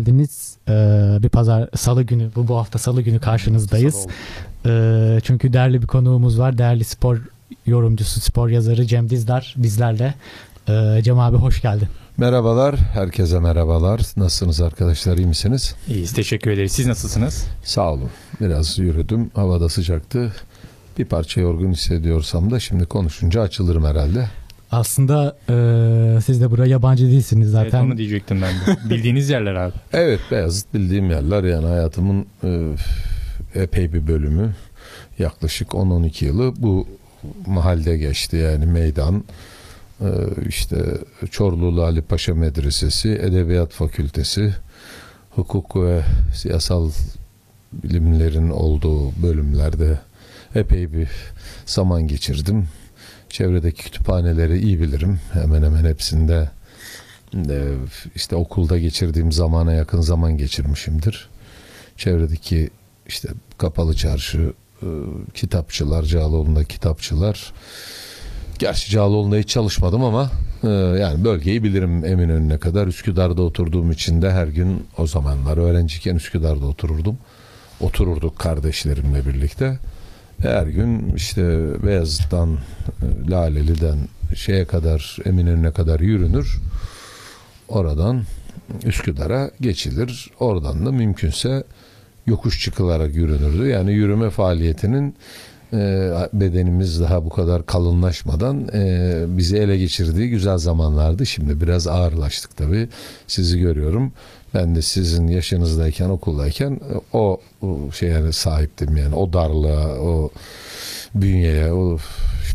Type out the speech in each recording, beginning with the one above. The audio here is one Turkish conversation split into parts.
geldiniz. Ee, bir pazar salı günü bu bu hafta salı günü karşınızdayız. Ee, çünkü değerli bir konuğumuz var. Değerli spor yorumcusu, spor yazarı Cem Dizdar bizlerle. Ee, Cem abi hoş geldin. Merhabalar, herkese merhabalar. Nasılsınız arkadaşlar, iyi misiniz? İyiyiz, teşekkür ederiz. Siz nasılsınız? Sağ olun. Biraz yürüdüm, havada sıcaktı. Bir parça yorgun hissediyorsam da şimdi konuşunca açılırım herhalde. Aslında e, siz de buraya yabancı değilsiniz zaten. Evet onu diyecektim ben de. Bildiğiniz yerler abi. Evet, Beyazıt bildiğim yerler yani hayatımın e, epey bir bölümü yaklaşık 10-12 yılı bu mahalde geçti yani meydan e, işte Çorlu Ali Paşa Medresesi, Edebiyat Fakültesi, hukuk ve siyasal bilimlerin olduğu bölümlerde epey bir zaman geçirdim. Çevredeki kütüphaneleri iyi bilirim. Hemen hemen hepsinde e, işte okulda geçirdiğim zamana yakın zaman geçirmişimdir. Çevredeki işte kapalı çarşı, e, kitapçılar, Cağaloğlu'nda kitapçılar. Gerçi Cağaloğlu'nda hiç çalışmadım ama e, yani bölgeyi bilirim Eminönü'ne kadar. Üsküdar'da oturduğum için de her gün o zamanlar öğrenciyken Üsküdar'da otururdum. Otururduk kardeşlerimle birlikte. Her gün işte Beyazıt'tan, e, Laleli'den şeye kadar Eminönü'ne kadar yürünür. Oradan Üsküdar'a geçilir. Oradan da mümkünse yokuş çıkılarak yürünürdü. Yani yürüme faaliyetinin e, bedenimiz daha bu kadar kalınlaşmadan e, bizi ele geçirdiği güzel zamanlardı. Şimdi biraz ağırlaştık tabii. Sizi görüyorum. Ben de sizin yaşınızdayken okuldayken o, o şeye sahiptim yani o darlığa, o bünyeye, o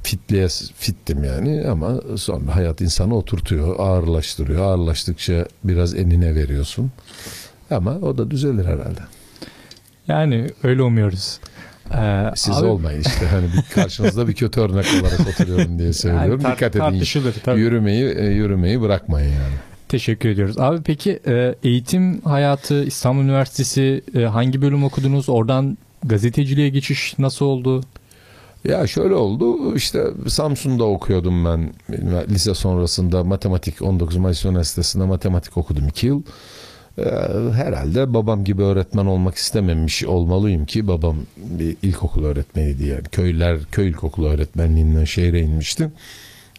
fitliğe fittim yani ama sonra hayat insanı oturtuyor, ağırlaştırıyor. Ağırlaştıkça biraz enine veriyorsun. Ama o da düzelir herhalde. Yani öyle umuyoruz. Ee, Siz abi, olmayın işte hani bir karşınızda bir kötü örnek olarak oturuyorum diye söylüyorum. Yani tar- Dikkat edin. Yürümeyi yürümeyi bırakmayın yani. Teşekkür ediyoruz. Abi peki e, eğitim hayatı İstanbul Üniversitesi e, hangi bölüm okudunuz? Oradan gazeteciliğe geçiş nasıl oldu? Ya şöyle oldu işte Samsun'da okuyordum ben lise sonrasında matematik 19 Mayıs Üniversitesi'nde matematik okudum 2 yıl. Ee, herhalde babam gibi öğretmen olmak istememiş olmalıyım ki babam bir ilkokul öğretmeniydi yani köyler köy ilkokulu öğretmenliğinden şehre inmişti.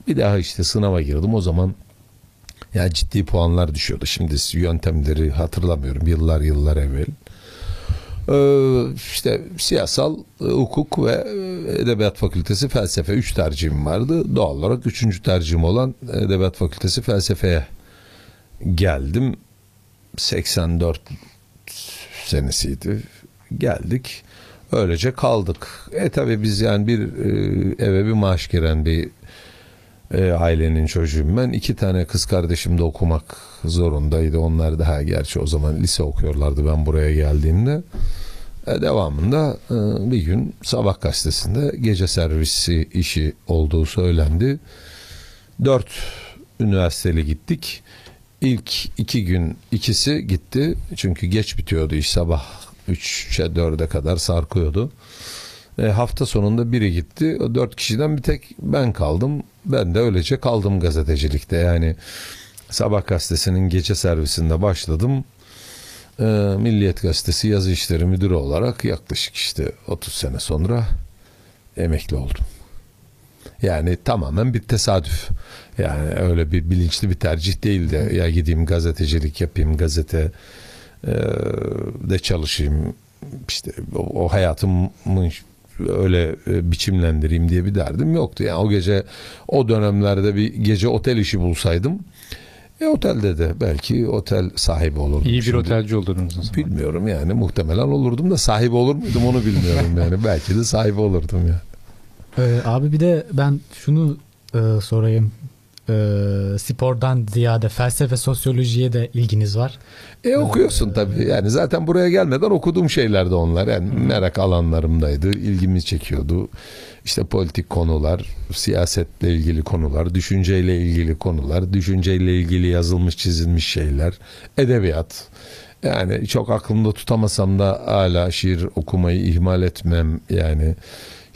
Bir daha işte sınava girdim o zaman ya ciddi puanlar düşüyordu. Şimdi yöntemleri hatırlamıyorum yıllar yıllar evvel. Ee, işte siyasal, e, hukuk ve e, edebiyat fakültesi felsefe üç tercihim vardı. Doğal olarak üçüncü tercihim olan edebiyat fakültesi felsefeye geldim. 84 senesiydi. Geldik. Öylece kaldık. E tabi biz yani bir e, eve bir maaş giren bir e, ailenin çocuğum ben. iki tane kız kardeşim de okumak zorundaydı. Onlar daha gerçi o zaman lise okuyorlardı ben buraya geldiğimde. E, devamında e, bir gün Sabah gazetesinde gece servisi işi olduğu söylendi. Dört üniversiteli gittik. İlk iki gün ikisi gitti. Çünkü geç bitiyordu iş sabah 3'e 4'e kadar sarkıyordu. E, hafta sonunda biri gitti. O dört kişiden bir tek ben kaldım. Ben de öylece kaldım gazetecilikte. Yani Sabah gazetesinin gece servisinde başladım. E, Milliyet gazetesi yazı işleri müdürü olarak yaklaşık işte 30 sene sonra emekli oldum. Yani tamamen bir tesadüf. Yani öyle bir bilinçli bir tercih değil de ya gideyim gazetecilik yapayım, gazete e, de çalışayım. İşte o, o hayatımın öyle e, biçimlendireyim diye bir derdim yoktu. Yani o gece o dönemlerde bir gece otel işi bulsaydım e otelde de belki otel sahibi olurdum. İyi bir Şimdi, otelci olurdunuz o zaman. Bilmiyorum yani muhtemelen olurdum da sahibi olur muydum onu bilmiyorum yani. belki de sahibi olurdum ya. Ee, abi bir de ben şunu e, sorayım e, spordan ziyade felsefe sosyolojiye de ilginiz var. E okuyorsun tabii. Yani zaten buraya gelmeden okuduğum şeyler de onlar. Yani merak alanlarımdaydı. ilgimi çekiyordu. İşte politik konular, siyasetle ilgili konular, düşünceyle ilgili konular, düşünceyle ilgili yazılmış çizilmiş şeyler, edebiyat. Yani çok aklımda tutamasam da hala şiir okumayı ihmal etmem yani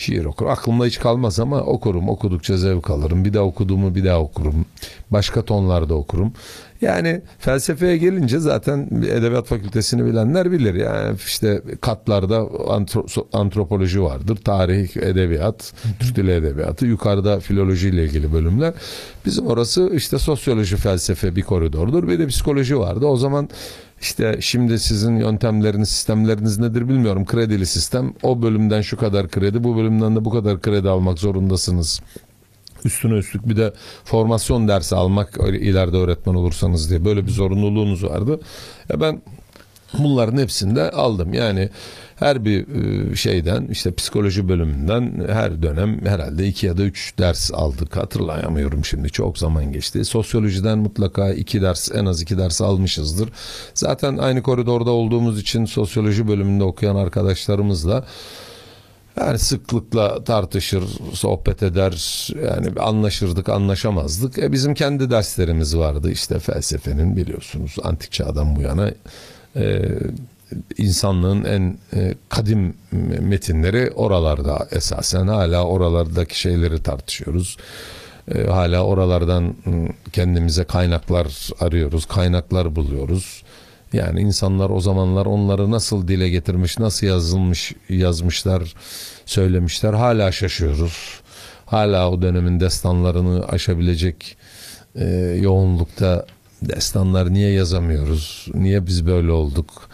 şiir okur. Aklımda hiç kalmaz ama okurum. Okudukça zevk alırım. Bir daha okuduğumu bir daha okurum. Başka tonlarda okurum. Yani felsefeye gelince zaten edebiyat fakültesini bilenler bilir. Yani işte katlarda antro- antropoloji vardır, tarih, edebiyat, Türk dili edebiyatı, yukarıda filoloji ile ilgili bölümler. Bizim orası işte sosyoloji, felsefe bir koridordur. Bir de psikoloji vardı. O zaman işte şimdi sizin yöntemleriniz, sistemleriniz nedir bilmiyorum. Kredili sistem. O bölümden şu kadar kredi, bu bölümden de bu kadar kredi almak zorundasınız üstüne üstlük bir de formasyon dersi almak ileride öğretmen olursanız diye böyle bir zorunluluğunuz vardı. Ya ben bunların hepsini de aldım. Yani her bir e, şeyden işte psikoloji bölümünden her dönem herhalde iki ya da üç ders aldık. Hatırlayamıyorum şimdi çok zaman geçti. Sosyolojiden mutlaka iki ders en az iki ders almışızdır. Zaten aynı koridorda olduğumuz için sosyoloji bölümünde okuyan arkadaşlarımızla yani sıklıkla tartışır, sohbet eder. Yani anlaşırdık, anlaşamazdık. E bizim kendi derslerimiz vardı işte felsefenin biliyorsunuz antik çağdan bu yana e, insanlığın en e, kadim metinleri oralarda esasen hala oralardaki şeyleri tartışıyoruz. E, hala oralardan kendimize kaynaklar arıyoruz, kaynaklar buluyoruz. Yani insanlar o zamanlar onları nasıl dile getirmiş, nasıl yazılmış, yazmışlar, söylemişler. Hala şaşıyoruz. Hala o dönemin destanlarını aşabilecek e, yoğunlukta destanlar niye yazamıyoruz? Niye biz böyle olduk?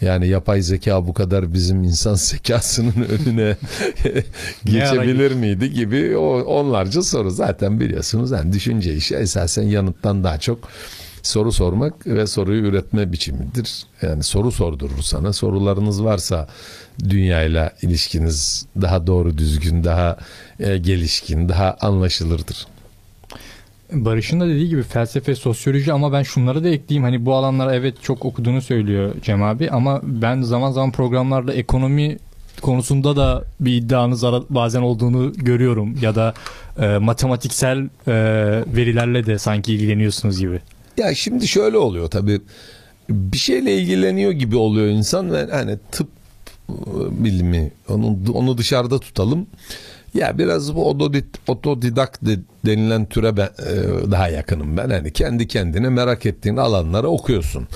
Yani yapay zeka bu kadar bizim insan zekasının önüne geçebilir miydi gibi o onlarca soru zaten biliyorsunuz. Yani düşünce işi esasen yanıttan daha çok soru sormak ve soruyu üretme biçimidir. Yani soru sordurur sana. Sorularınız varsa dünyayla ilişkiniz daha doğru düzgün, daha e, gelişkin, daha anlaşılırdır. Barış'ın da dediği gibi felsefe, sosyoloji ama ben şunları da ekleyeyim. Hani bu alanlar evet çok okuduğunu söylüyor Cem abi ama ben zaman zaman programlarda ekonomi konusunda da bir iddianız bazen olduğunu görüyorum ya da e, matematiksel e, verilerle de sanki ilgileniyorsunuz gibi. Ya şimdi şöyle oluyor tabii. Bir şeyle ilgileniyor gibi oluyor insan ve hani tıp e, bilimi onu onu dışarıda tutalım. Ya biraz bu otodidakt denilen türe ben, e, daha yakınım ben. Hani kendi kendine merak ettiğin alanları okuyorsun.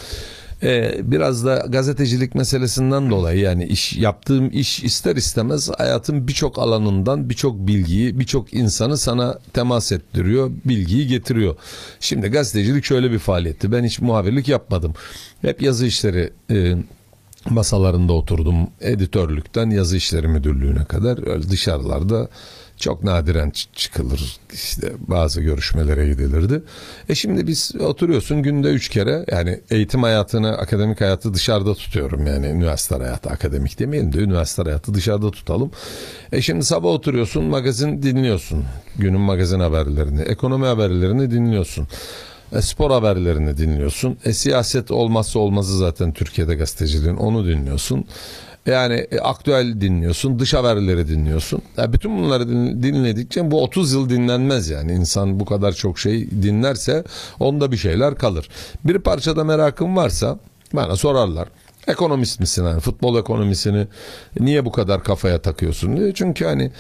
Ee, biraz da gazetecilik meselesinden dolayı yani iş yaptığım iş ister istemez hayatın birçok alanından birçok bilgiyi birçok insanı sana temas ettiriyor bilgiyi getiriyor. Şimdi gazetecilik şöyle bir faaliyetti ben hiç muhabirlik yapmadım hep yazı işleri e, masalarında oturdum editörlükten yazı işleri müdürlüğüne kadar öyle dışarılarda çok nadiren çıkılır işte bazı görüşmelere gidilirdi. E şimdi biz oturuyorsun günde üç kere yani eğitim hayatını akademik hayatı dışarıda tutuyorum yani üniversite hayatı akademik demeyelim de üniversite hayatı dışarıda tutalım. E şimdi sabah oturuyorsun magazin dinliyorsun günün magazin haberlerini ekonomi haberlerini dinliyorsun. E, spor haberlerini dinliyorsun. E, siyaset olmazsa olmazı zaten Türkiye'de gazeteciliğin onu dinliyorsun. Yani e, aktüel dinliyorsun, dış haberleri dinliyorsun. Ya bütün bunları dinledikçe bu 30 yıl dinlenmez yani. insan bu kadar çok şey dinlerse onda bir şeyler kalır. Bir parçada merakım varsa bana sorarlar. Ekonomist misin? Yani futbol ekonomisini niye bu kadar kafaya takıyorsun diye. Çünkü hani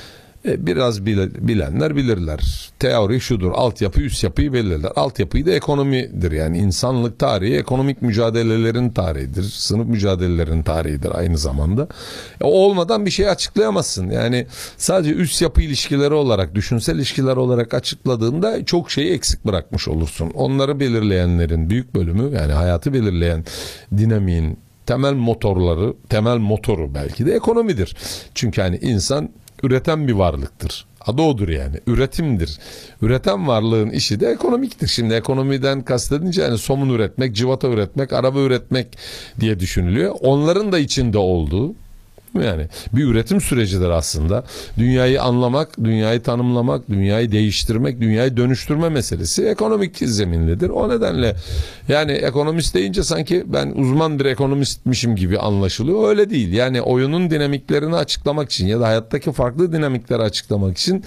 biraz bilenler bilirler. Teori şudur. Altyapı üst yapıyı belirler. Altyapıyı da ekonomidir. Yani insanlık tarihi ekonomik mücadelelerin tarihidir. Sınıf mücadelelerin tarihidir aynı zamanda. E, olmadan bir şey açıklayamazsın. Yani sadece üst yapı ilişkileri olarak, düşünsel ilişkiler olarak açıkladığında çok şeyi eksik bırakmış olursun. Onları belirleyenlerin büyük bölümü yani hayatı belirleyen dinamiğin temel motorları, temel motoru belki de ekonomidir. Çünkü hani insan üreten bir varlıktır. Adı odur yani. Üretimdir. Üreten varlığın işi de ekonomiktir. Şimdi ekonomiden kastedince yani somun üretmek, civata üretmek, araba üretmek diye düşünülüyor. Onların da içinde olduğu yani bir üretim sürecidir aslında. Dünyayı anlamak, dünyayı tanımlamak, dünyayı değiştirmek, dünyayı dönüştürme meselesi ekonomik zeminlidir. O nedenle yani ekonomist deyince sanki ben uzman bir ekonomistmişim gibi anlaşılıyor. Öyle değil. Yani oyunun dinamiklerini açıklamak için ya da hayattaki farklı dinamikleri açıklamak için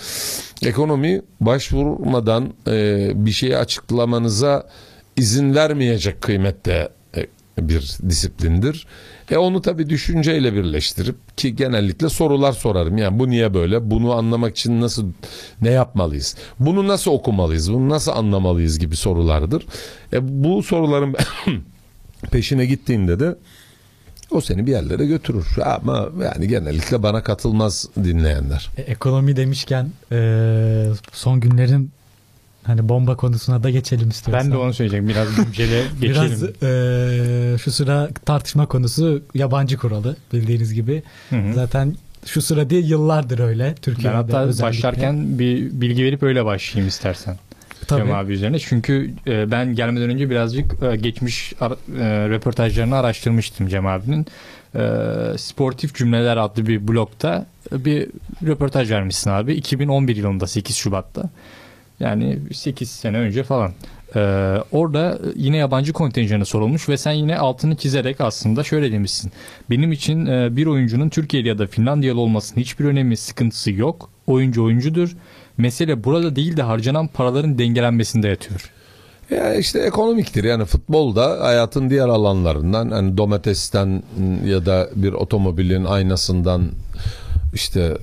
ekonomi başvurmadan e, bir şeyi açıklamanıza izin vermeyecek kıymette bir disiplindir. E onu tabii düşünceyle birleştirip ki genellikle sorular sorarım. Yani bu niye böyle? Bunu anlamak için nasıl ne yapmalıyız? Bunu nasıl okumalıyız? Bunu nasıl anlamalıyız gibi sorulardır. E bu soruların peşine gittiğinde de o seni bir yerlere götürür. Ama yani genellikle bana katılmaz dinleyenler. E, ekonomi demişken e, son günlerin hani bomba konusuna da geçelim istiyorsan. Ben de onu söyleyeceğim. Biraz güncele geçelim. Biraz e, şu sıra tartışma konusu yabancı kuralı bildiğiniz gibi. Hı hı. Zaten şu sıra değil yıllardır öyle Türkiye'de Ben hatta özellikle. başlarken bir bilgi verip öyle başlayayım istersen. Tabii. Cem abi üzerine. Çünkü e, ben gelmeden önce birazcık e, geçmiş e, röportajlarını araştırmıştım Cem abinin. Sportif Cümleler adlı bir blogda bir röportaj vermişsin abi. 2011 yılında 8 Şubat'ta. Yani 8 sene önce falan. E, orada yine yabancı kontenjanı sorulmuş ve sen yine altını çizerek aslında şöyle demişsin. Benim için e, bir oyuncunun Türkiye'li ya da Finlandiyalı olmasının hiçbir önemi, sıkıntısı yok. Oyuncu oyuncudur. Mesele burada değil de harcanan paraların dengelenmesinde yatıyor. Ya işte ekonomiktir yani futbolda hayatın diğer alanlarından hani domatesten ya da bir otomobilin aynasından işte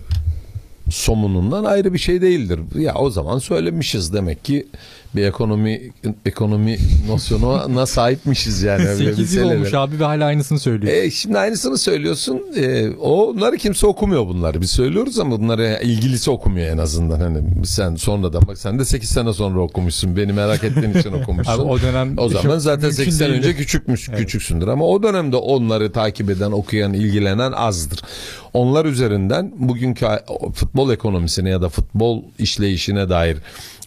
somunundan ayrı bir şey değildir. Ya o zaman söylemişiz demek ki bir ekonomi ekonomi nosyonuna sahipmişiz yani. öyle 8 yıl olmuş abi ve hala aynısını söylüyor. E, şimdi aynısını söylüyorsun. E, onları kimse okumuyor bunları. Biz söylüyoruz ama bunları ilgilisi okumuyor en azından. Hani sen sonradan bak sen de 8 sene sonra okumuşsun. Beni merak ettiğin için okumuşsun. Abi o dönem O zaman zaten mümkün 8 sene önce küçükmüş, küçüksündür ama o dönemde onları takip eden, okuyan, ilgilenen azdır. Onlar üzerinden bugünkü futbol ekonomisine ya da futbol işleyişine dair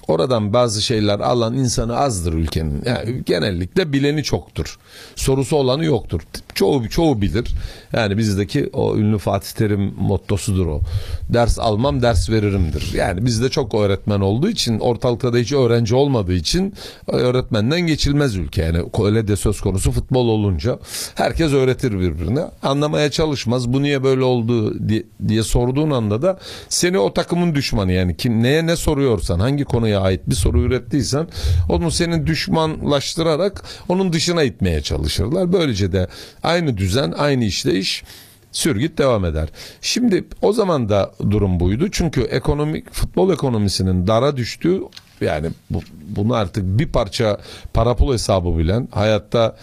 oradan bazı şeyler alan insanı azdır ülkenin. Yani genellikle bileni çoktur. Sorusu olanı yoktur. Çoğu çoğu bilir. Yani bizdeki o ünlü Fatih Terim mottosudur o. Ders almam, ders veririmdir. Yani bizde çok öğretmen olduğu için ortalıkta da hiç öğrenci olmadığı için öğretmenden geçilmez ülke. Yani öyle de söz konusu futbol olunca herkes öğretir birbirine. Anlamaya çalışmaz. Bu niye böyle oldu diye, diye sorduğun anda da seni o takımın düşmanı yani kim neye ne soruyorsan hangi konuya ait bir soru ürettiysen onu senin düşmanlaştırarak onun dışına itmeye çalışırlar. Böylece de aynı düzen, aynı işleyiş sürgüt devam eder. Şimdi o zaman da durum buydu. Çünkü ekonomik futbol ekonomisinin dara düştüğü yani bu, bunu artık bir parça para pul hesabı bilen hayatta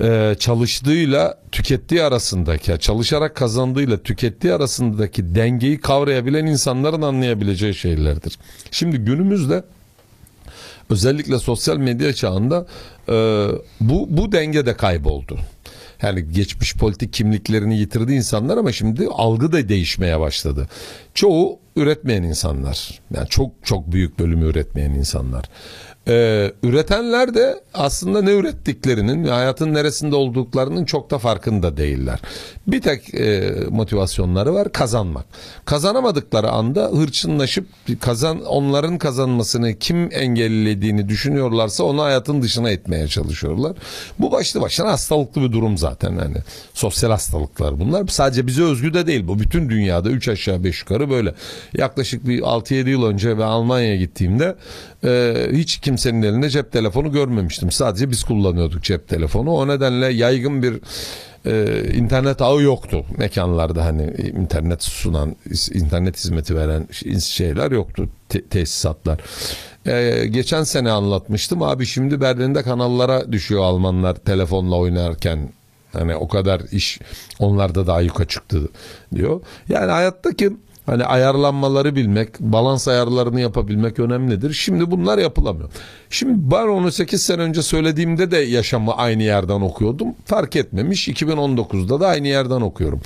e, çalıştığıyla tükettiği arasındaki çalışarak kazandığıyla tükettiği arasındaki dengeyi kavrayabilen insanların anlayabileceği şeylerdir. Şimdi günümüzde özellikle sosyal medya çağında e, bu bu denge de kayboldu. Yani geçmiş politik kimliklerini yitirdi insanlar ama şimdi algı da değişmeye başladı. Çoğu üretmeyen insanlar. Yani çok çok büyük bölümü üretmeyen insanlar. Ee, üretenler de aslında ne ürettiklerinin ve hayatın neresinde olduklarının çok da farkında değiller. Bir tek e, motivasyonları var kazanmak. Kazanamadıkları anda hırçınlaşıp kazan onların kazanmasını kim engellediğini düşünüyorlarsa onu hayatın dışına etmeye çalışıyorlar. Bu başlı başına hastalıklı bir durum zaten yani. Sosyal hastalıklar bunlar. Sadece bize özgü de değil. Bu bütün dünyada 3 aşağı 5 yukarı böyle. Yaklaşık bir 6-7 yıl önce ben Almanya'ya gittiğimde e, hiç kimsenin elinde cep telefonu görmemiştim. Sadece biz kullanıyorduk cep telefonu. O nedenle yaygın bir e, internet ağı yoktu mekanlarda hani internet sunan internet hizmeti veren şeyler yoktu te- tesisatlar. E, geçen sene anlatmıştım abi şimdi Berlin'de kanallara düşüyor Almanlar telefonla oynarken hani o kadar iş onlarda da ayyuka çıktı diyor. Yani hayattaki Hani ayarlanmaları bilmek, balans ayarlarını yapabilmek önemlidir. Şimdi bunlar yapılamıyor. Şimdi ben onu 8 sene önce söylediğimde de yaşamı aynı yerden okuyordum. Fark etmemiş. 2019'da da aynı yerden okuyorum.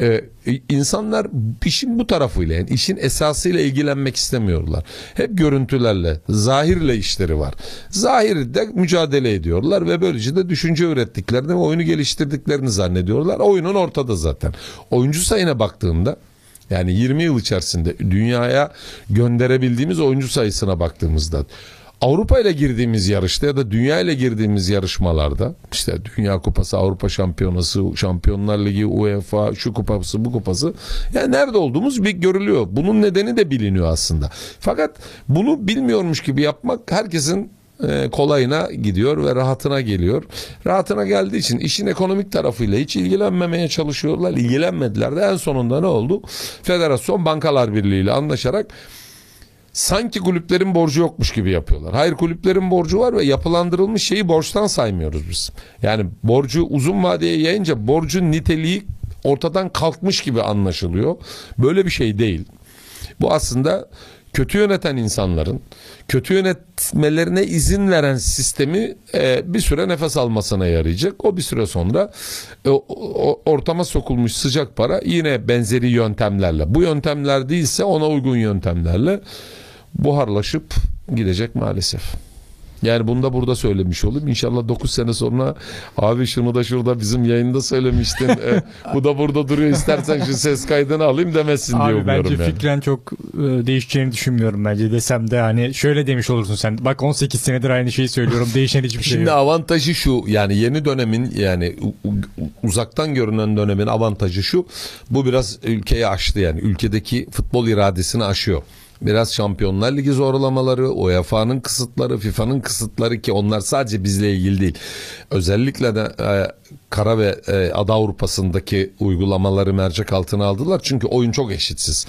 Ee, insanlar işin bu tarafıyla yani işin esasıyla ilgilenmek istemiyorlar. Hep görüntülerle, zahirle işleri var. Zahirde mücadele ediyorlar ve böylece de düşünce ürettiklerini ve oyunu geliştirdiklerini zannediyorlar. Oyunun ortada zaten. Oyuncu sayına baktığımda yani 20 yıl içerisinde dünyaya gönderebildiğimiz oyuncu sayısına baktığımızda Avrupa ile girdiğimiz yarışta ya da dünya ile girdiğimiz yarışmalarda işte Dünya Kupası, Avrupa Şampiyonası, Şampiyonlar Ligi, UEFA, şu kupası, bu kupası yani nerede olduğumuz bir görülüyor. Bunun nedeni de biliniyor aslında. Fakat bunu bilmiyormuş gibi yapmak herkesin kolayına gidiyor ve rahatına geliyor. Rahatına geldiği için işin ekonomik tarafıyla hiç ilgilenmemeye çalışıyorlar. İlgilenmediler de en sonunda ne oldu? Federasyon Bankalar Birliği ile anlaşarak sanki kulüplerin borcu yokmuş gibi yapıyorlar. Hayır kulüplerin borcu var ve yapılandırılmış şeyi borçtan saymıyoruz biz. Yani borcu uzun vadeye yayınca borcun niteliği ortadan kalkmış gibi anlaşılıyor. Böyle bir şey değil. Bu aslında kötü yöneten insanların kötü yönetmelerine izin veren sistemi e, bir süre nefes almasına yarayacak. O bir süre sonra e, o, ortama sokulmuş sıcak para yine benzeri yöntemlerle bu yöntemler değilse ona uygun yöntemlerle buharlaşıp gidecek maalesef. Yani bunu da burada söylemiş olayım. İnşallah 9 sene sonra abi şunu da şurada bizim yayında söylemiştin. e, bu da burada duruyor. İstersen şu ses kaydını alayım demesin abi diye umuyorum. bence yani. fikren çok e, değişeceğini düşünmüyorum bence desem de hani şöyle demiş olursun sen. Bak 18 senedir aynı şeyi söylüyorum. Değişen hiçbir şey Şimdi yok. avantajı şu yani yeni dönemin yani uzaktan görünen dönemin avantajı şu bu biraz ülkeyi aştı yani ülkedeki futbol iradesini aşıyor. Biraz Şampiyonlar Ligi zorlamaları, UEFA'nın kısıtları, FIFA'nın kısıtları ki onlar sadece bizle ilgili değil. Özellikle de e, kara ve e, ada Avrupa'sındaki uygulamaları mercek altına aldılar. Çünkü oyun çok eşitsiz.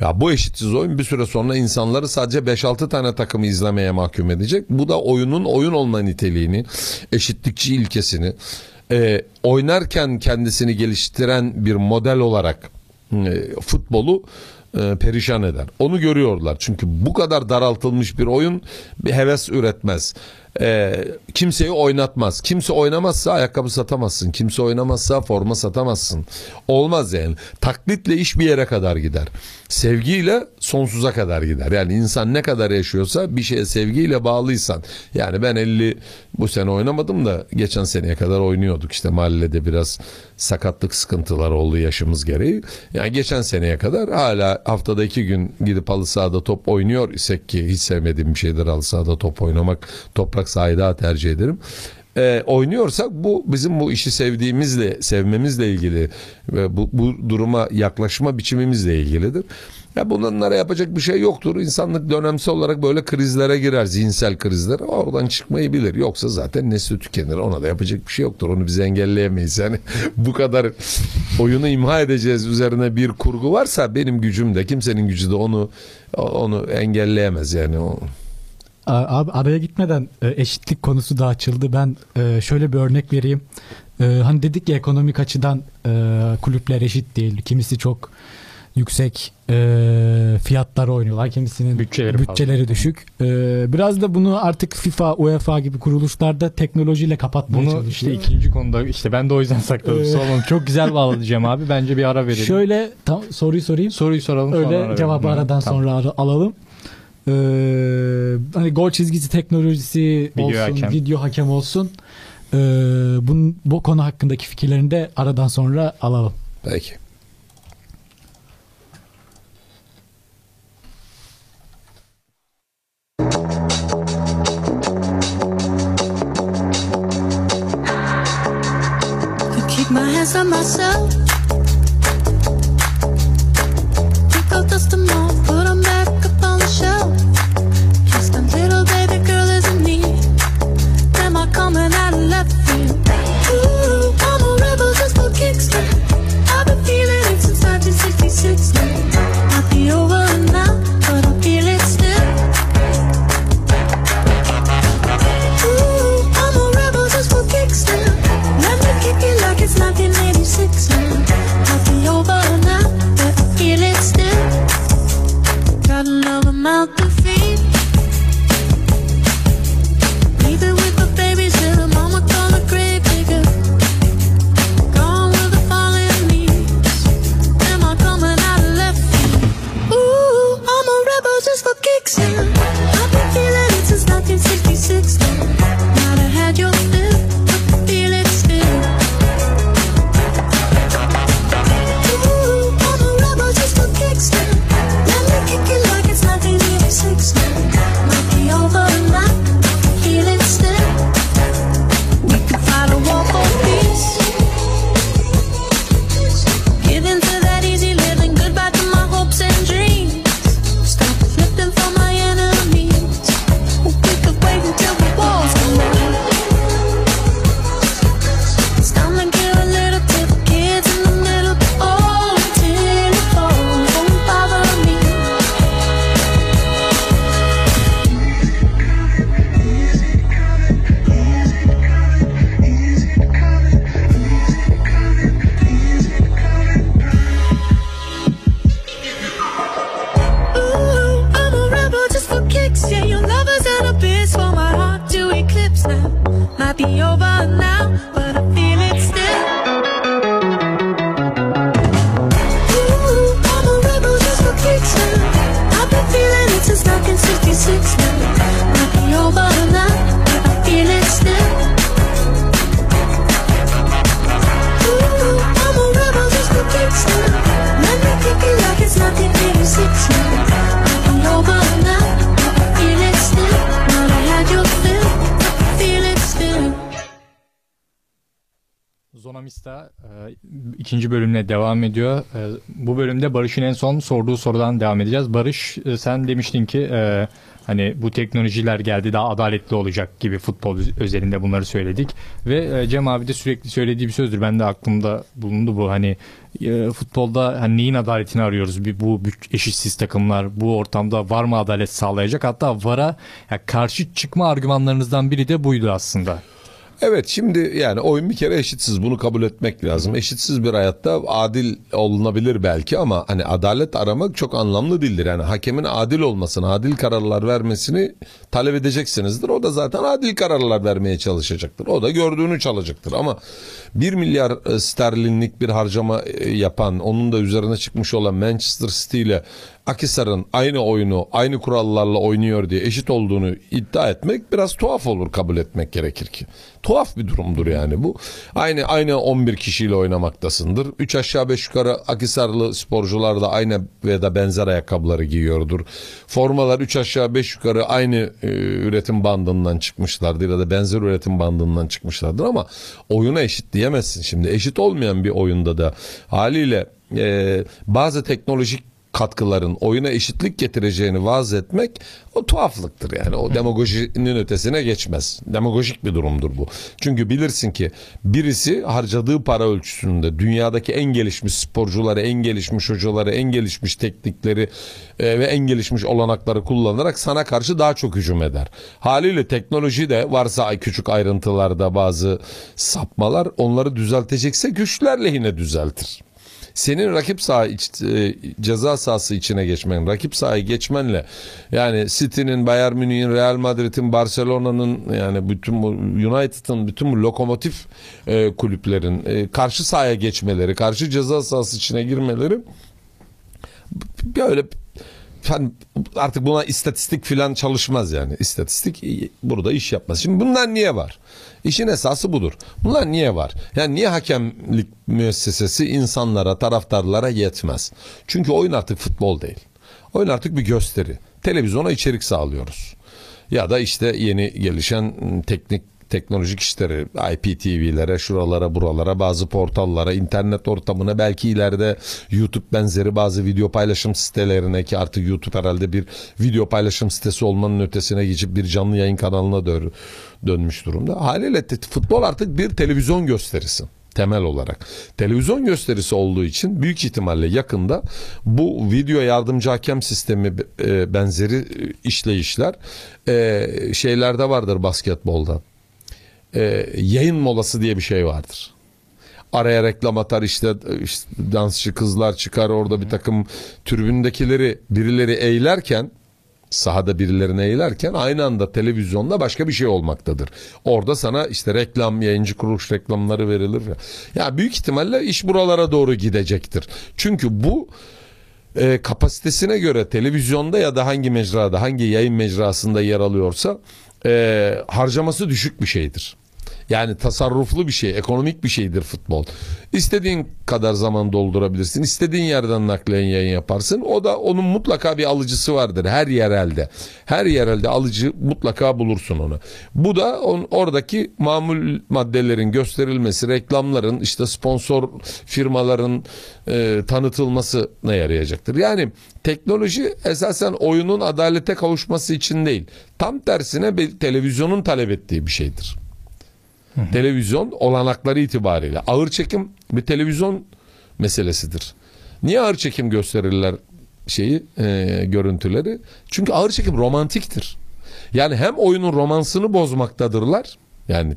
Ya bu eşitsiz oyun bir süre sonra insanları sadece 5-6 tane takımı izlemeye mahkum edecek. Bu da oyunun oyun olma niteliğini, eşitlikçi ilkesini, e, oynarken kendisini geliştiren bir model olarak e, futbolu e, perişan eder. Onu görüyorlar. Çünkü bu kadar daraltılmış bir oyun bir heves üretmez. E, kimseyi oynatmaz. Kimse oynamazsa ayakkabı satamazsın. Kimse oynamazsa forma satamazsın. Olmaz yani. Taklitle iş bir yere kadar gider. Sevgiyle sonsuza kadar gider. Yani insan ne kadar yaşıyorsa bir şeye sevgiyle bağlıysan. Yani ben 50 bu sene oynamadım da geçen seneye kadar oynuyorduk. İşte mahallede biraz sakatlık sıkıntılar oldu yaşımız gereği. Yani geçen seneye kadar hala haftada iki gün gidip halı sahada top oynuyor isek ki hiç sevmediğim bir şeydir halı sahada top oynamak. Toprak sahayı daha tercih ederim e, oynuyorsak bu bizim bu işi sevdiğimizle sevmemizle ilgili ve bu, bu duruma yaklaşma biçimimizle ilgilidir. Ya bunlara yapacak bir şey yoktur. İnsanlık dönemsel olarak böyle krizlere girer, zihinsel krizler. Oradan çıkmayı bilir. Yoksa zaten nesli tükenir. Ona da yapacak bir şey yoktur. Onu biz engelleyemeyiz. Yani bu kadar oyunu imha edeceğiz üzerine bir kurgu varsa benim gücüm de kimsenin gücü de onu onu engelleyemez yani. Abi araya gitmeden e, eşitlik konusu da açıldı. Ben e, şöyle bir örnek vereyim. E, Hani dedik ya ekonomik açıdan kulüpler eşit değil. Kimisi çok yüksek e, fiyatlar oynuyorlar. Kimisinin Bütçeleri bütçeleri düşük. E, Biraz da bunu artık FIFA, UEFA gibi kuruluşlarda teknolojiyle kapatmaya Bunu çalışıyor. işte ikinci konuda işte ben de o yüzden sakladım. Ee, Soralım. Çok güzel bağladı Cem abi. Bence bir ara verelim. Şöyle tam soruyu sorayım. Soruyu soralım sonra Öyle verelim. cevabı aradan tamam. sonra ara- alalım. Ee, hani gol çizgisi teknolojisi Video olsun, hakem. video hakem olsun. Ee, bunun bu konu hakkındaki fikirlerini de aradan sonra alalım. Peki. Yeah, your love is an abyss for my heart to eclipse now. Might be over. İkinci bölümle devam ediyor. E, bu bölümde Barış'ın en son sorduğu sorudan devam edeceğiz. Barış e, sen demiştin ki e, hani bu teknolojiler geldi daha adaletli olacak gibi futbol özelinde bunları söyledik. Ve e, Cem abi de sürekli söylediği bir sözdür. Ben de aklımda bulundu bu hani futbolda hani neyin adaletini arıyoruz? Bu eşitsiz takımlar bu ortamda var mı adalet sağlayacak? Hatta VAR'a ya karşı çıkma argümanlarınızdan biri de buydu aslında. Evet şimdi yani oyun bir kere eşitsiz bunu kabul etmek lazım. Eşitsiz bir hayatta adil olunabilir belki ama hani adalet aramak çok anlamlı değildir. Yani hakemin adil olmasını, adil kararlar vermesini talep edeceksinizdir. O da zaten adil kararlar vermeye çalışacaktır. O da gördüğünü çalacaktır ama 1 milyar e, sterlinlik bir harcama e, yapan, onun da üzerine çıkmış olan Manchester City ile Akisar'ın aynı oyunu aynı kurallarla oynuyor diye eşit olduğunu iddia etmek biraz tuhaf olur kabul etmek gerekir ki. Tuhaf bir durumdur yani bu. Aynı aynı 11 kişiyle oynamaktasındır. 3 aşağı 5 yukarı Akisarlı sporcular da aynı ve da benzer ayakkabıları giyiyordur. Formalar 3 aşağı 5 yukarı aynı e, üretim bandından çıkmışlardır ya da benzer üretim bandından çıkmışlardır ama oyuna eşit diyemezsin şimdi. Eşit olmayan bir oyunda da haliyle e, bazı teknolojik katkıların oyuna eşitlik getireceğini vaaz etmek o tuhaflıktır yani. O demagojinin ötesine geçmez. Demagojik bir durumdur bu. Çünkü bilirsin ki birisi harcadığı para ölçüsünde dünyadaki en gelişmiş sporcuları, en gelişmiş hocaları, en gelişmiş teknikleri e, ve en gelişmiş olanakları kullanarak sana karşı daha çok hücum eder. Haliyle teknoloji de varsa küçük ayrıntılarda bazı sapmalar onları düzeltecekse güçler lehine düzeltir senin rakip saha iç, e, ceza sahası içine geçmen, rakip sahayı geçmenle yani City'nin, Bayern Münih'in, Real Madrid'in, Barcelona'nın yani bütün bu United'ın, bütün bu lokomotif e, kulüplerin e, karşı sahaya geçmeleri, karşı ceza sahası içine girmeleri böyle hani artık buna istatistik filan çalışmaz yani. İstatistik burada iş yapmaz. Şimdi bunlar niye var? İşin esası budur. Bunlar niye var? Yani niye hakemlik müessesesi insanlara, taraftarlara yetmez? Çünkü oyun artık futbol değil. Oyun artık bir gösteri. Televizyona içerik sağlıyoruz. Ya da işte yeni gelişen teknik teknolojik işleri IPTV'lere, şuralara, buralara, bazı portallara, internet ortamına belki ileride YouTube benzeri bazı video paylaşım sitelerine ki artık YouTube herhalde bir video paylaşım sitesi olmanın ötesine geçip bir canlı yayın kanalına dö- dönmüş durumda. Haliyle futbol artık bir televizyon gösterisi temel olarak. Televizyon gösterisi olduğu için büyük ihtimalle yakında bu video yardımcı hakem sistemi e, benzeri e, işleyişler e, şeylerde vardır basketbolda e, yayın molası diye bir şey vardır. Araya reklam atar işte, işte dansçı kızlar çıkar orada bir takım tribündekileri birileri eğlerken sahada birilerine eğilerken aynı anda televizyonda başka bir şey olmaktadır. Orada sana işte reklam, yayıncı kuruluş reklamları verilir. Ya büyük ihtimalle iş buralara doğru gidecektir. Çünkü bu e, kapasitesine göre televizyonda ya da hangi mecrada, hangi yayın mecrasında yer alıyorsa e, harcaması düşük bir şeydir. Yani tasarruflu bir şey, ekonomik bir şeydir futbol. İstediğin kadar zaman doldurabilirsin. istediğin yerden naklen yayın yaparsın. O da onun mutlaka bir alıcısı vardır her yerelde. Her yerelde alıcı mutlaka bulursun onu. Bu da on, oradaki mamul maddelerin gösterilmesi, reklamların, işte sponsor firmaların e, tanıtılmasına yarayacaktır. Yani teknoloji esasen oyunun adalete kavuşması için değil. Tam tersine televizyonun talep ettiği bir şeydir. Televizyon olanakları itibariyle ağır çekim bir televizyon meselesidir. Niye ağır çekim gösterirler şeyi e, görüntüleri? Çünkü ağır çekim romantiktir. Yani hem oyunun romansını bozmaktadırlar. Yani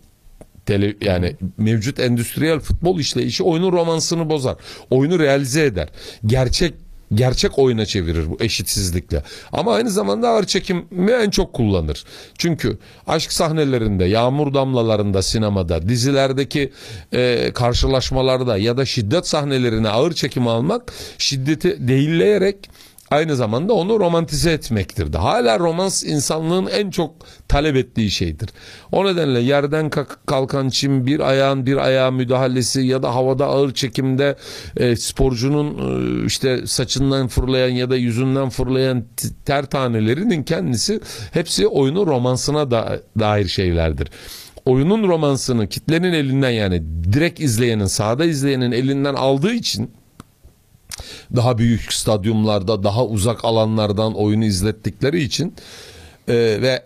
tele, yani mevcut endüstriyel futbol işleyişi oyunun romansını bozar. Oyunu realize eder. Gerçek gerçek oyuna çevirir bu eşitsizlikle. Ama aynı zamanda ağır çekimi en çok kullanır. Çünkü aşk sahnelerinde, yağmur damlalarında sinemada, dizilerdeki e, karşılaşmalarda ya da şiddet sahnelerine ağır çekim almak şiddeti değilleyerek aynı zamanda onu romantize etmektir. de. Hala romans insanlığın en çok talep ettiği şeydir. O nedenle yerden kalk- kalkan çim, bir ayağın bir ayağa müdahalesi ya da havada ağır çekimde e, sporcunun e, işte saçından fırlayan ya da yüzünden fırlayan ter tanelerinin kendisi hepsi oyunun romansına da, dair şeylerdir oyunun romansını kitlenin elinden yani direkt izleyenin sahada izleyenin elinden aldığı için daha büyük stadyumlarda daha uzak alanlardan oyunu izlettikleri için e, ve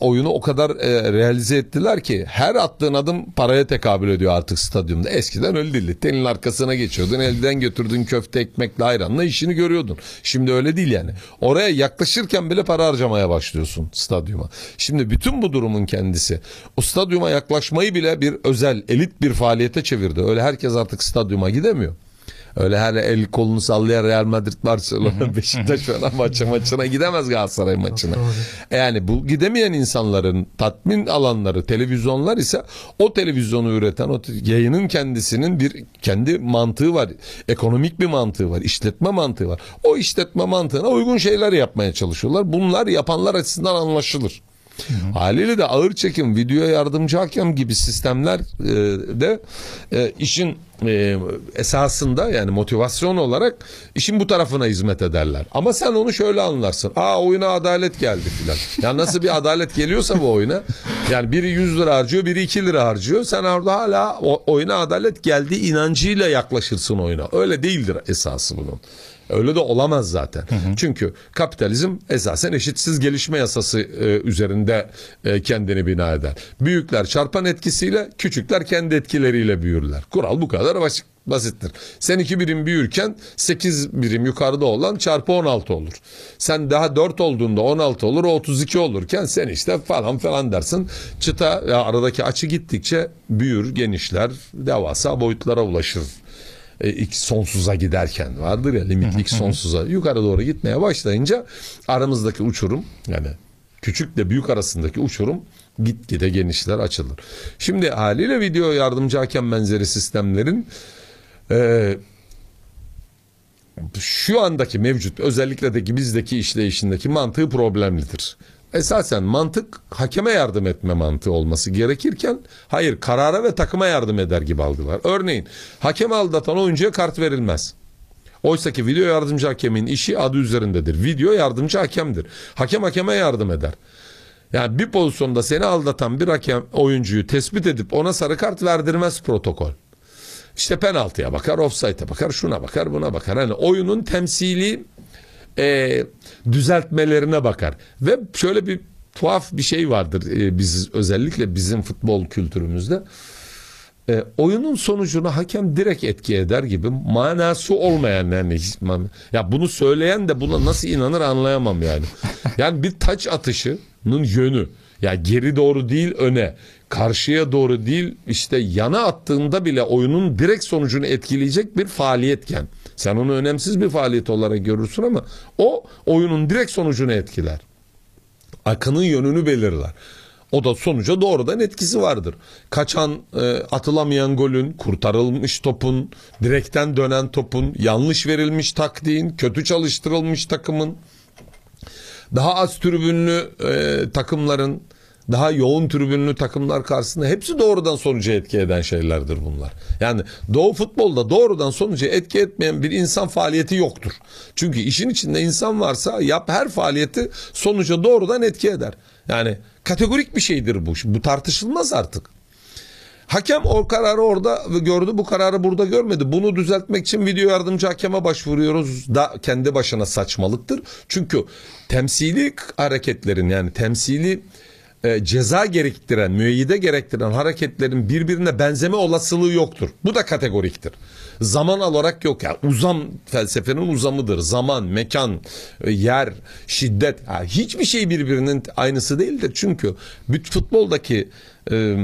oyunu o kadar e, realize ettiler ki her attığın adım paraya tekabül ediyor artık stadyumda. Eskiden öyle değildi. Telin arkasına geçiyordun. Elden götürdüğün köfte ekmekle ayranla işini görüyordun. Şimdi öyle değil yani. Oraya yaklaşırken bile para harcamaya başlıyorsun stadyuma. Şimdi bütün bu durumun kendisi o stadyuma yaklaşmayı bile bir özel elit bir faaliyete çevirdi. Öyle herkes artık stadyuma gidemiyor. Öyle her el kolunu sallayan Real Madrid Barcelona Beşiktaş falan maçı maçına gidemez Galatasaray maçına. Yani bu gidemeyen insanların tatmin alanları televizyonlar ise o televizyonu üreten o yayının kendisinin bir kendi mantığı var. Ekonomik bir mantığı var. işletme mantığı var. O işletme mantığına uygun şeyler yapmaya çalışıyorlar. Bunlar yapanlar açısından anlaşılır. Haliyle de ağır çekim, video yardımcı hakem gibi sistemler e, de e, işin e, esasında yani motivasyon olarak işin bu tarafına hizmet ederler. Ama sen onu şöyle anlarsın. Aa oyuna adalet geldi filan. Ya nasıl bir adalet geliyorsa bu oyuna. Yani biri 100 lira harcıyor, biri 2 lira harcıyor. Sen orada hala oyuna adalet geldi inancıyla yaklaşırsın oyuna. Öyle değildir esası bunun. Öyle de olamaz zaten. Çünkü kapitalizm esasen eşitsiz gelişme yasası e, üzerinde e, kendini bina eder. Büyükler çarpan etkisiyle, küçükler kendi etkileriyle büyürler. Kural bu kadar basit. Basittir. Sen iki birim büyürken 8 birim yukarıda olan çarpı 16 olur. Sen daha 4 olduğunda 16 olur, o 32 olurken sen işte falan falan dersin. Çıta ya aradaki açı gittikçe büyür, genişler, devasa boyutlara ulaşır e, ilk sonsuza giderken vardır ya limit ilk sonsuza yukarı doğru gitmeye başlayınca aramızdaki uçurum yani küçükle büyük arasındaki uçurum gitgide genişler açılır. Şimdi haliyle video yardımcı hakem benzeri sistemlerin e, şu andaki mevcut özellikle de ki bizdeki işleyişindeki mantığı problemlidir. Esasen mantık hakeme yardım etme mantığı olması gerekirken hayır karara ve takıma yardım eder gibi algılar. Örneğin hakem aldatan oyuncuya kart verilmez. Oysa ki video yardımcı hakemin işi adı üzerindedir. Video yardımcı hakemdir. Hakem hakeme yardım eder. Yani bir pozisyonda seni aldatan bir hakem oyuncuyu tespit edip ona sarı kart verdirmez protokol. İşte penaltıya bakar, offside'e bakar, şuna bakar, buna bakar. Hani oyunun temsili e, düzeltmelerine bakar. Ve şöyle bir tuhaf bir şey vardır e, biz özellikle bizim futbol kültürümüzde. E, oyunun sonucuna hakem direkt etki eder gibi manası olmayan yani ya bunu söyleyen de buna nasıl inanır anlayamam yani. Yani bir taç atışının yönü ya geri doğru değil öne karşıya doğru değil işte yana attığında bile oyunun direkt sonucunu etkileyecek bir faaliyetken sen onu önemsiz bir faaliyet olarak görürsün ama o oyunun direkt sonucunu etkiler akının yönünü belirler. O da sonuca doğrudan etkisi vardır. Kaçan, e, atılamayan golün, kurtarılmış topun, direkten dönen topun, yanlış verilmiş taktiğin, kötü çalıştırılmış takımın, daha az tribünlü e, takımların, daha yoğun tribünlü takımlar karşısında hepsi doğrudan sonuca etki eden şeylerdir bunlar. Yani doğu futbolda doğrudan sonuca etki etmeyen bir insan faaliyeti yoktur. Çünkü işin içinde insan varsa yap her faaliyeti sonuca doğrudan etki eder. Yani kategorik bir şeydir bu. Bu tartışılmaz artık. Hakem o kararı orada gördü bu kararı burada görmedi. Bunu düzeltmek için video yardımcı hakeme başvuruyoruz da kendi başına saçmalıktır. Çünkü temsili hareketlerin yani temsili e, ceza gerektiren, müeyyide gerektiren hareketlerin birbirine benzeme olasılığı yoktur. Bu da kategoriktir. Zaman olarak yok ya. uzam felsefenin uzamıdır. Zaman, mekan, e, yer, şiddet. Ha, hiçbir şey birbirinin aynısı değildir. Çünkü futboldaki e,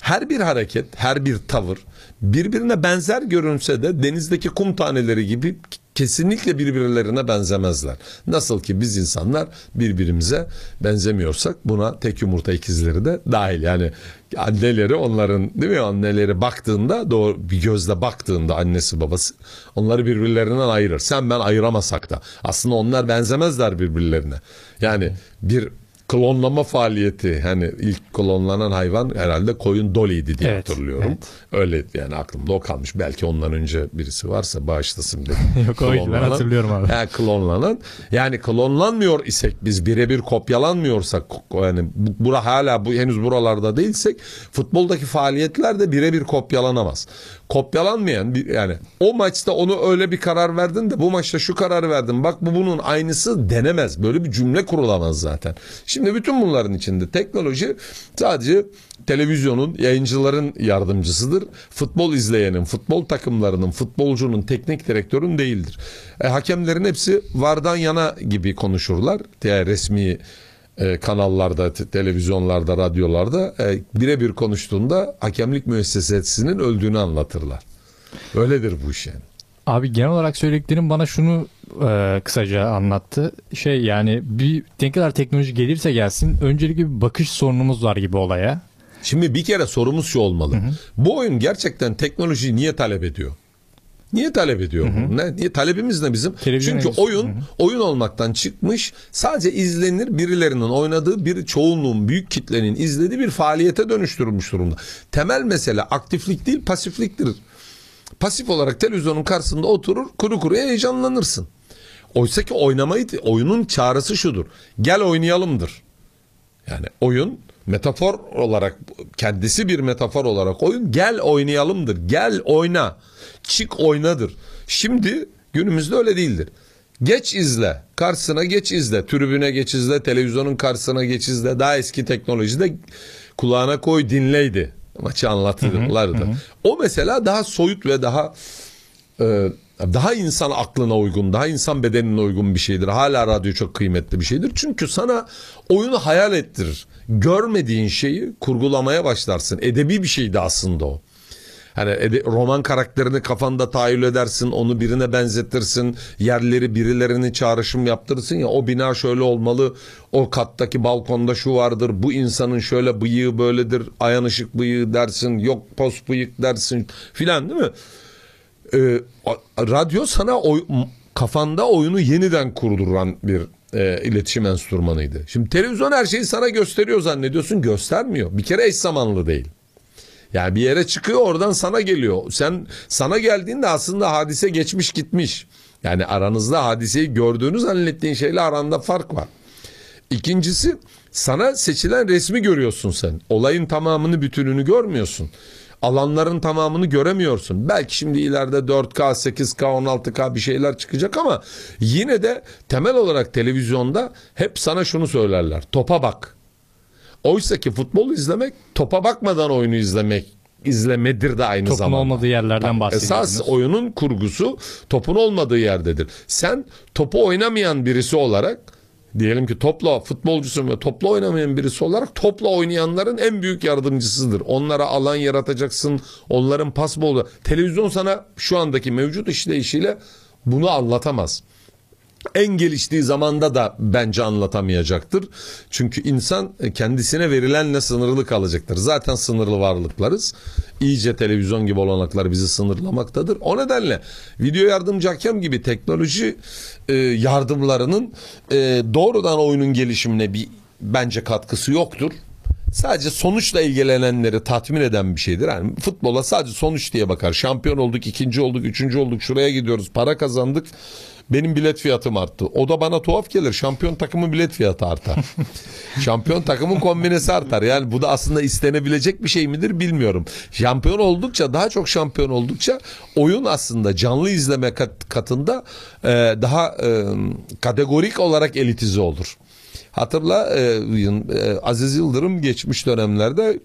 her bir hareket, her bir tavır birbirine benzer görünse de denizdeki kum taneleri gibi kesinlikle birbirlerine benzemezler. Nasıl ki biz insanlar birbirimize benzemiyorsak buna tek yumurta ikizleri de dahil. Yani anneleri onların değil mi anneleri baktığında doğru bir gözle baktığında annesi babası onları birbirlerinden ayırır. Sen ben ayıramasak da aslında onlar benzemezler birbirlerine. Yani bir klonlama faaliyeti hani ilk klonlanan hayvan herhalde koyun Dolly'ydi diye Evet, hatırlıyorum. Öyle yani aklımda o kalmış. Belki ondan önce birisi varsa bağışlasın dedim. Yok, oydu. Ben hatırlıyorum abi. Ha, klonlanan. Yani klonlanmıyor isek biz birebir kopyalanmıyorsak yani bu- bura hala bu henüz buralarda değilsek futboldaki faaliyetler de birebir kopyalanamaz. Kopyalanmayan bir yani o maçta onu öyle bir karar verdin de bu maçta şu kararı verdin. Bak bu bunun aynısı denemez. Böyle bir cümle kurulamaz zaten. Şimdi bütün bunların içinde teknoloji sadece televizyonun, yayıncıların yardımcısıdır. Futbol izleyenin, futbol takımlarının, futbolcunun, teknik direktörün değildir. E, hakemlerin hepsi vardan yana gibi konuşurlar. Yani resmi e, kanallarda, te- televizyonlarda, radyolarda e, birebir konuştuğunda hakemlik müessesesinin öldüğünü anlatırlar. Öyledir bu iş yani. Abi genel olarak söylediklerim bana şunu e, kısaca anlattı. Şey yani bir ne kadar teknoloji gelirse gelsin öncelikle bir bakış sorunumuz var gibi olaya. Şimdi bir kere sorumuz şu olmalı. Bu oyun gerçekten teknolojiyi niye talep ediyor? Niye talep ediyor? bu? Ne? Niye talebimiz ne bizim? Televizyon Çünkü endüstrisi. oyun oyun olmaktan çıkmış. Sadece izlenir birilerinin oynadığı bir çoğunluğun büyük kitlenin izlediği bir faaliyete dönüştürülmüş durumda. Temel mesele aktiflik değil pasifliktir. Pasif olarak televizyonun karşısında oturur kuru kuru heyecanlanırsın. Oysa ki oynamayı oyunun çağrısı şudur. Gel oynayalımdır. Yani oyun metafor olarak kendisi bir metafor olarak oyun gel oynayalımdır. Gel oyna. Çık oynadır. Şimdi günümüzde öyle değildir. Geç izle. Karşısına geç izle. Tribüne geç izle. Televizyonun karşısına geç izle. Daha eski teknolojide kulağına koy dinleydi. Maçı anlatırlardı. O mesela daha soyut ve daha e, daha insan aklına uygun, daha insan bedenine uygun bir şeydir. Hala radyo çok kıymetli bir şeydir. Çünkü sana oyunu hayal ettirir. Görmediğin şeyi kurgulamaya başlarsın. Edebi bir şeydi aslında o. Hani roman karakterini kafanda tahayyül edersin, onu birine benzetirsin, yerleri birilerini çağrışım yaptırırsın ya o bina şöyle olmalı, o kattaki balkonda şu vardır, bu insanın şöyle bıyığı böyledir, ayan ışık bıyığı dersin, yok pos bıyık dersin filan değil mi? Ee, radyo sana oy- kafanda oyunu yeniden kurduran bir e, iletişim enstrümanıydı. Şimdi televizyon her şeyi sana gösteriyor zannediyorsun göstermiyor. Bir kere eş zamanlı değil. Yani bir yere çıkıyor oradan sana geliyor. Sen sana geldiğinde aslında hadise geçmiş gitmiş. Yani aranızda hadiseyi gördüğünü zannettiğin şeyle aranda fark var. İkincisi sana seçilen resmi görüyorsun sen. Olayın tamamını bütününü görmüyorsun. Alanların tamamını göremiyorsun. Belki şimdi ileride 4K, 8K, 16K bir şeyler çıkacak ama yine de temel olarak televizyonda hep sana şunu söylerler. Topa bak. Oysa ki futbol izlemek topa bakmadan oyunu izlemek izlemedir de aynı Topun zamanda. olmadığı yerlerden bahsediyorsunuz. Esas oyunun kurgusu topun olmadığı yerdedir. Sen topu oynamayan birisi olarak diyelim ki topla futbolcusun ve topla oynamayan birisi olarak topla oynayanların en büyük yardımcısıdır. Onlara alan yaratacaksın. Onların pas bolu. Televizyon sana şu andaki mevcut işleyişiyle bunu anlatamaz en geliştiği zamanda da bence anlatamayacaktır. Çünkü insan kendisine verilenle sınırlı kalacaktır. Zaten sınırlı varlıklarız. İyice televizyon gibi olanaklar bizi sınırlamaktadır. O nedenle video yardımcı hakem gibi teknoloji e, yardımlarının e, doğrudan oyunun gelişimine bir bence katkısı yoktur. Sadece sonuçla ilgilenenleri tatmin eden bir şeydir. Yani futbola sadece sonuç diye bakar. Şampiyon olduk, ikinci olduk, üçüncü olduk, şuraya gidiyoruz, para kazandık. Benim bilet fiyatım arttı. O da bana tuhaf gelir. Şampiyon takımın bilet fiyatı artar. Şampiyon takımın kombinesi artar. Yani bu da aslında istenebilecek bir şey midir bilmiyorum. Şampiyon oldukça daha çok şampiyon oldukça oyun aslında canlı izleme kat- katında e, daha e, kategorik olarak elitize olur. Hatırla e, e, Aziz Yıldırım geçmiş dönemlerde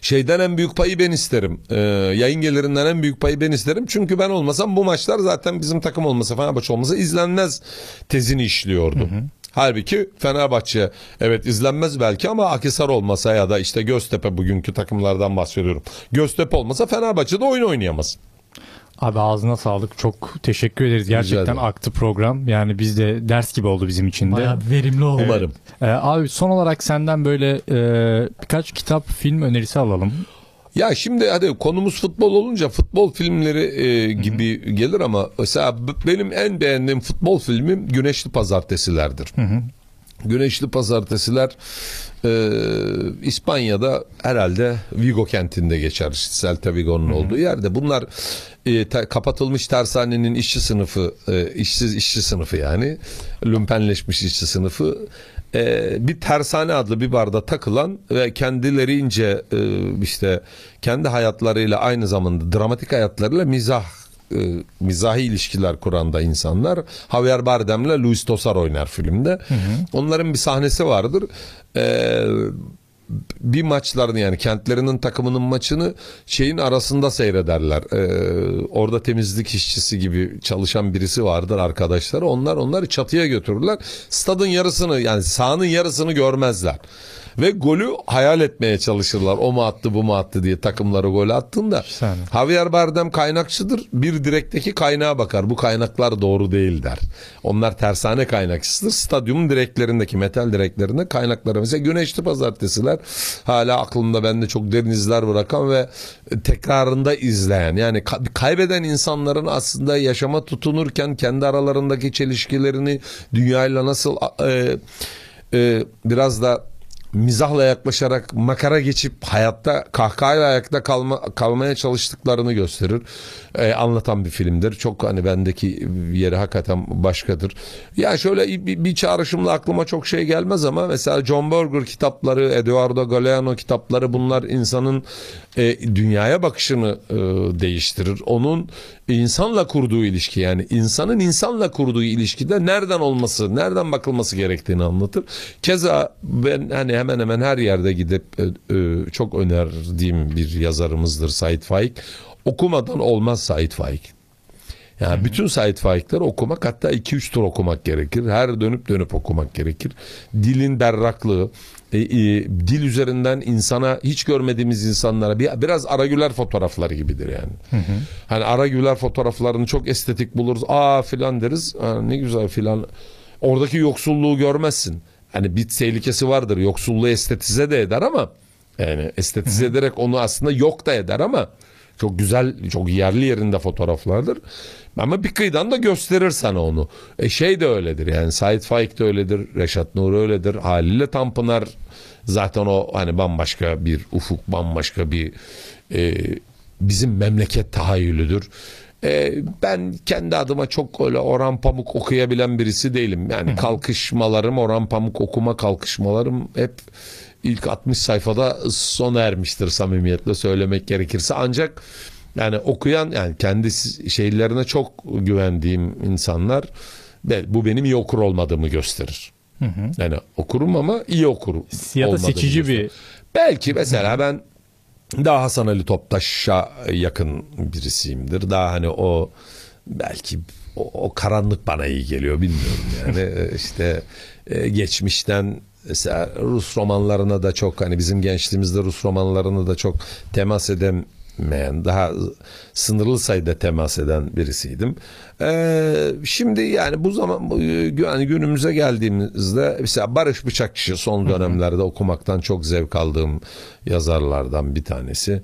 şeyden en büyük payı ben isterim. E, yayın gelirinden en büyük payı ben isterim. Çünkü ben olmasam bu maçlar zaten bizim takım olmasa Fenerbahçe olmasa izlenmez tezini işliyordu. Halbuki Fenerbahçe evet izlenmez belki ama Akisar olmasa ya da işte Göztepe bugünkü takımlardan bahsediyorum. Göztepe olmasa Fenerbahçe'de oyun oynayamaz. Abi ağzına sağlık. Çok teşekkür ederiz. Gerçekten aktı program. Yani biz de ders gibi oldu bizim için de. Bayağı verimli oldu. Umarım. Ee, abi son olarak senden böyle e, birkaç kitap, film önerisi alalım. Ya şimdi hadi konumuz futbol olunca futbol filmleri e, gibi gelir ama mesela benim en beğendiğim futbol filmim Güneşli Pazartesilerdir. Güneşli Pazartesiler e, İspanya'da herhalde Vigo kentinde geçer. Celta Vigo'nun olduğu yerde. Bunlar e, te- kapatılmış tersanenin işçi sınıfı, e, işsiz işçi sınıfı yani. Lümpenleşmiş işçi sınıfı. E, bir tersane adlı bir barda takılan ve kendilerince e, işte kendi hayatlarıyla aynı zamanda dramatik hayatlarıyla mizah e, mizahi ilişkiler kuran da insanlar. Javier Bardem'le Luis Tosar oynar filmde. Onların bir sahnesi vardır. E, bir maçlarını yani kentlerinin takımının maçını şeyin arasında seyrederler. Ee, orada temizlik işçisi gibi çalışan birisi vardır arkadaşları. Onlar onları çatıya götürürler. Stadın yarısını yani sahanın yarısını görmezler. Ve golü hayal etmeye çalışırlar. O mu attı bu mu attı diye takımları gol attığında. Efsane. Javier Bardem kaynakçıdır. Bir direkteki kaynağa bakar. Bu kaynaklar doğru değil der. Onlar tersane kaynakçısıdır. Stadyumun direklerindeki metal direklerinde kaynakları. Mesela Güneşli Pazartesiler hala aklımda bende çok derin izler bırakan ve tekrarında izleyen. Yani ka- kaybeden insanların aslında yaşama tutunurken kendi aralarındaki çelişkilerini dünyayla nasıl e, e, biraz da mizahla yaklaşarak makara geçip hayatta kahkahayla ayakta kalma, kalmaya çalıştıklarını gösterir. Ee, anlatan bir filmdir. Çok hani bendeki yeri hakikaten başkadır. Ya şöyle bir, bir çağrışımla aklıma çok şey gelmez ama mesela John Berger kitapları, Eduardo Galeano kitapları bunlar insanın e, dünyaya bakışını e, değiştirir. Onun insanla kurduğu ilişki yani insanın insanla kurduğu ilişkide nereden olması, nereden bakılması gerektiğini anlatır. Keza ben hani hemen hemen her yerde gidip e, e, çok önerdiğim bir yazarımızdır Said Faik. Okumadan olmaz Said Faik. Yani bütün Said Faik'leri okumak hatta 2-3 tur okumak gerekir. Her dönüp dönüp okumak gerekir. Dilin berraklığı, e, e, dil üzerinden insana hiç görmediğimiz insanlara bir, biraz Aragüler fotoğrafları gibidir yani. Hani Aragüler fotoğraflarını çok estetik buluruz. Aa filan deriz. Aa, ne güzel filan. Oradaki yoksulluğu görmezsin. Hani bir tehlikesi vardır. Yoksulluğu estetize de eder ama yani estetize ederek onu aslında yok da eder ama çok güzel, çok yerli yerinde fotoğraflardır. Ama bir kıyıdan da gösterir sana onu. E şey de öyledir yani Said Faik de öyledir, Reşat Nuri öyledir. Haliyle Tanpınar zaten o hani bambaşka bir ufuk, bambaşka bir e, bizim memleket tahayyülüdür. E, ben kendi adıma çok öyle Orhan Pamuk okuyabilen birisi değilim. Yani kalkışmalarım, Orhan Pamuk okuma kalkışmalarım hep ilk 60 sayfada sona ermiştir samimiyetle söylemek gerekirse. Ancak yani okuyan yani kendi şeylerine çok güvendiğim insanlar bu benim iyi okur olmadığımı gösterir. Yani okurum ama iyi okurum. Ya da seçici gösterir. bir Belki mesela ben daha Hasan Ali Toptaş'a yakın birisiyimdir. Daha hani o belki o, o karanlık bana iyi geliyor bilmiyorum yani Ee, işte e, geçmişten mesela Rus romanlarına da çok hani bizim gençliğimizde Rus romanlarına da çok temas edemeyen daha sınırlı sayıda temas eden birisiydim. Ee, şimdi yani bu zaman yani günümüze geldiğimizde mesela Barış Bıçakçı son dönemlerde okumaktan çok zevk aldığım yazarlardan bir tanesi.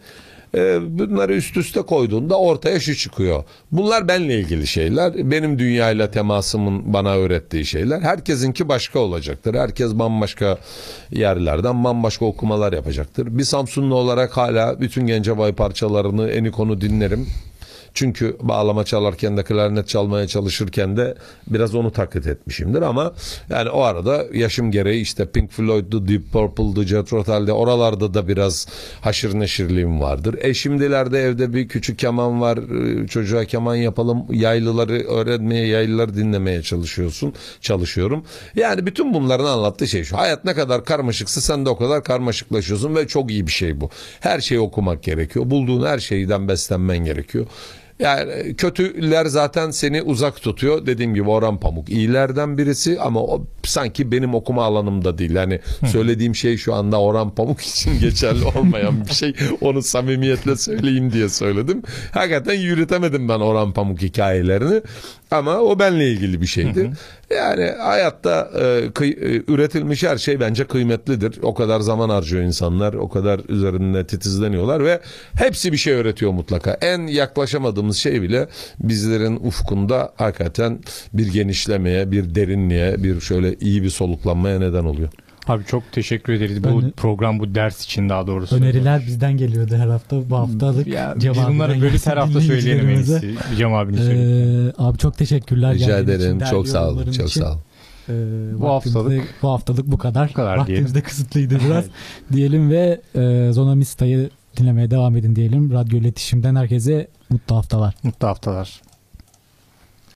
Ee, bunları üst üste koyduğunda ortaya şu çıkıyor. Bunlar benle ilgili şeyler. Benim dünyayla temasımın bana öğrettiği şeyler. Herkesinki başka olacaktır. Herkes bambaşka yerlerden bambaşka okumalar yapacaktır. Bir Samsunlu olarak hala bütün Gencebay parçalarını Enikon'u dinlerim. Çünkü bağlama çalarken de klarnet çalmaya çalışırken de biraz onu taklit etmişimdir ama yani o arada yaşım gereği işte Pink Floyd'du, Deep Purple'dı, Jethro Tull'de oralarda da biraz haşır neşirliğim vardır. E şimdilerde evde bir küçük keman var. e, Çocuğa keman yapalım. Yaylıları öğrenmeye, yaylıları dinlemeye çalışıyorsun. Çalışıyorum. Yani bütün bunların anlattığı şey şu. Hayat ne kadar karmaşıksa sen de o kadar karmaşıklaşıyorsun ve çok iyi bir şey bu. Her şeyi okumak gerekiyor. Bulduğun her şeyden beslenmen gerekiyor. Yani kötüler zaten seni uzak tutuyor. Dediğim gibi Orhan Pamuk iyilerden birisi ama o sanki benim okuma alanımda değil. Yani söylediğim şey şu anda Orhan Pamuk için geçerli olmayan bir şey. Onu samimiyetle söyleyeyim diye söyledim. Hakikaten yürütemedim ben Orhan Pamuk hikayelerini. Ama o benle ilgili bir şeydi. Yani hayatta e, kıy- e, üretilmiş her şey bence kıymetlidir. O kadar zaman harcıyor insanlar, o kadar üzerinde titizleniyorlar ve hepsi bir şey öğretiyor mutlaka. En yaklaşamadığımız şey bile bizlerin ufkunda hakikaten bir genişlemeye, bir derinliğe, bir şöyle iyi bir soluklanmaya neden oluyor. Abi çok teşekkür ederiz bu Öne- program bu ders için daha doğrusu. Öneriler bizden geliyordu her hafta. Bu haftalık Ya, biz bunları gelsin her hafta söyleyelim en iyisi. Cem abinin. Ee, abi çok teşekkürler. Rica için, ederim. değerli Çok sağ olun. Çok için. sağ olun. Ee, Bu haftalık- bu haftalık bu kadar. Bu kadar Vaktimiz diyelim. de kısıtlıydı biraz. diyelim ve e, Zonamista'yı dinlemeye devam edin diyelim. Radyo iletişimden herkese mutlu haftalar. Mutlu haftalar.